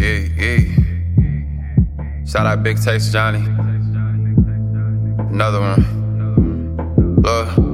Yeah, yeah. Shout out Big Tex Johnny. Another one. Look.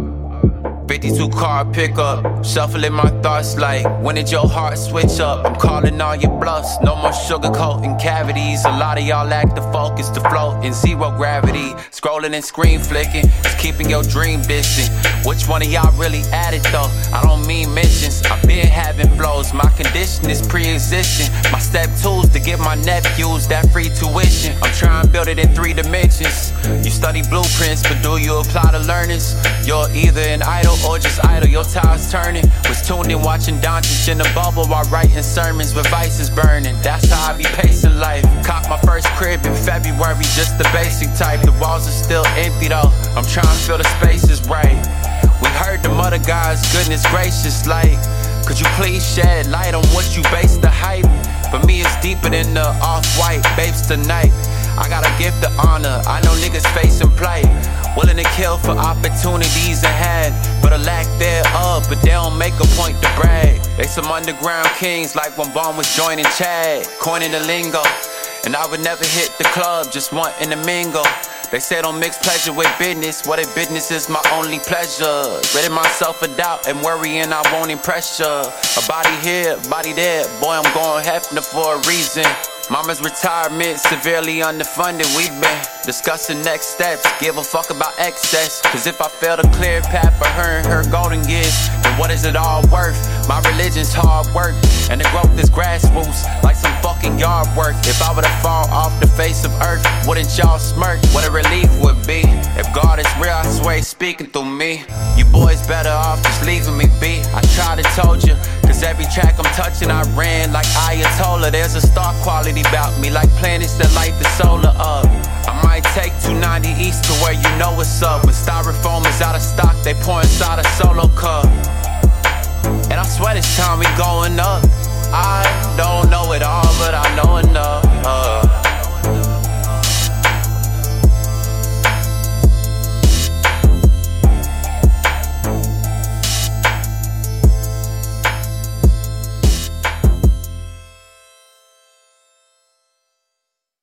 52 card pickup, shuffling my thoughts like when did your heart switch up? I'm calling all your bluffs, no more sugarcoating cavities. A lot of y'all lack the focus to float in zero gravity. Scrolling and screen flicking, it's keeping your dream distant. Which one of y'all really at it though? I don't mean mentions, I've been having flows. My condition is pre existing. My step tools to give my nephews that free tuition. I'm trying to build it in three dimensions. You study blueprints, but do you apply the learnings? You're either an idol or just idle, your time's turning. Was tuned in watching Doncic in the bubble while writing sermons with vices burning. That's how I be pacing life. Caught my first crib in February, just the basic type. The walls are still empty though. I'm trying to fill the spaces right. We heard the mother God's goodness gracious, like. Could you please shed light on what you base the hype? For me, it's deeper than the off-white babes tonight. I gotta give the honor. I know niggas facing play. Willing to kill for opportunities ahead, but a lack thereof. But they don't make a point to brag. They some underground kings, like when Bun was joining Chad, coining the lingo. And I would never hit the club, just wanting to mingle. They say don't mix pleasure with business. What if business is my only pleasure? Ridding myself of doubt and worrying I won't impress ya. A body here, body there. Boy, I'm going Hefner for a reason. Mama's retirement severely underfunded. We've been discussing next steps. Give a fuck about excess. Cause if I fail to clear path for her and her golden gifts, then what is it all worth? My religion's hard work, and the growth is grassroots, like some fucking yard work. If I were to fall off the face of earth, wouldn't y'all smirk? What a relief would be. If God is real, I swear he's speaking through me. You boys better off just leaving me be. I tried to told you, cause every track I'm touching, I ran like Ayatollah. There's a star quality about me, like planets that light the solar up. I might take 290 east to where you know what's up. When styrofoam is out of stock, they pour inside a solo cup. And I swear this time we going up.